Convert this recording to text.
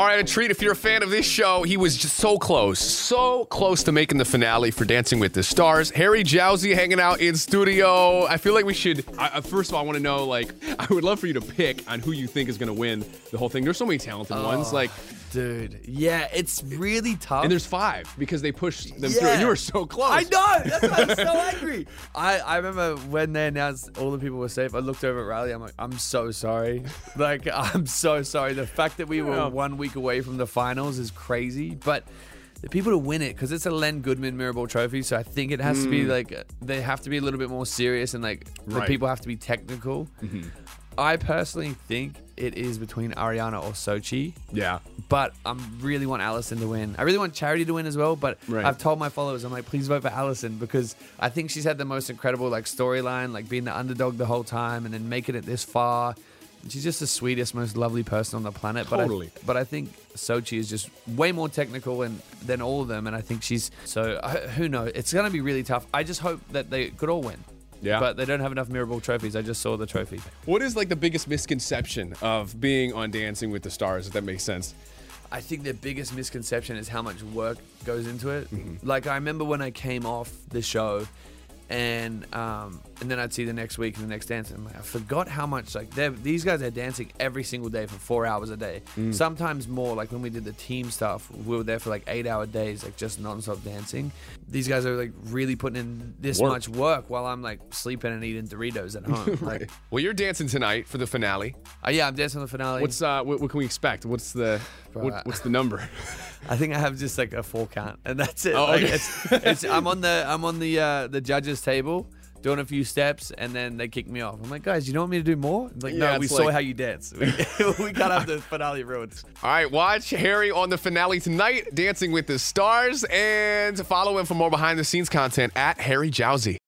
All right, a treat if you're a fan of this show. He was just so close, so close to making the finale for Dancing with the Stars. Harry Jowsey hanging out in studio. I feel like we should. I, first of all, I want to know, like, I would love for you to pick on who you think is going to win the whole thing. There's so many talented oh, ones, like, Dude, yeah, it's really tough. and there's five because they pushed them through. Yeah. And you were so close. I know. That's why I'm so angry. I, I remember when they announced all the people were safe. I looked over at Rylee. I'm like, I'm so sorry. Like, I'm so sorry. The fact that we were one week away from the finals is crazy. But the people to win it, because it's a Len Goodman Mirrorball Trophy, so I think it has to be like they have to be a little bit more serious and like the Mm. Right. people have to be technical. I personally think it is between Ariana or Xochitl Yeah. but I really want Alyson to win. I really want Charity to win as well. But Right. I've told my followers, I'm like, please vote for Alyson because I think she's had the most incredible like storyline, like being the underdog the whole time and then making it this far. She's just the sweetest, most lovely person on the planet. Totally. But I, but I think Xochitl is just way more technical and than all of them, and I think she's so. uh, Who knows? It's gonna be really tough. I just hope that they could all win. Yeah. But they don't have enough Mirrorball trophies. I just saw the trophy. What is like the biggest misconception of being on Dancing with the Stars? If that makes sense. I think the biggest misconception is how much work goes into it. Mm-hmm. Like I remember when I came off the show, and um, and then I'd see the next week and the next dance, and I'm like, I forgot how much like these guys are dancing every single day for four hours a day, Mm. sometimes more. Like when we did the team stuff, we were there for like eight hour days, like just nonstop dancing. These guys are like really putting in this Work. much work while I'm like sleeping and eating Doritos at home. Like, Well, you're dancing tonight for the finale. uh, yeah, I'm dancing on the finale. What's uh? What, what can we expect? What's the what, what's the number? I think I have just like a four count, and that's it. Oh, Like, okay. it's, it's, I'm on the I'm on the uh, the judges table doing a few steps, and then they kick me off. I'm like, guys, you don't want me to do more? Like, Yeah, no, we it's saw like- how you dance. We, we can't the finale ruined. All right, watch Harry on the finale tonight, Dancing with the Stars, and follow him for more behind the scenes content at Harry Jowsey.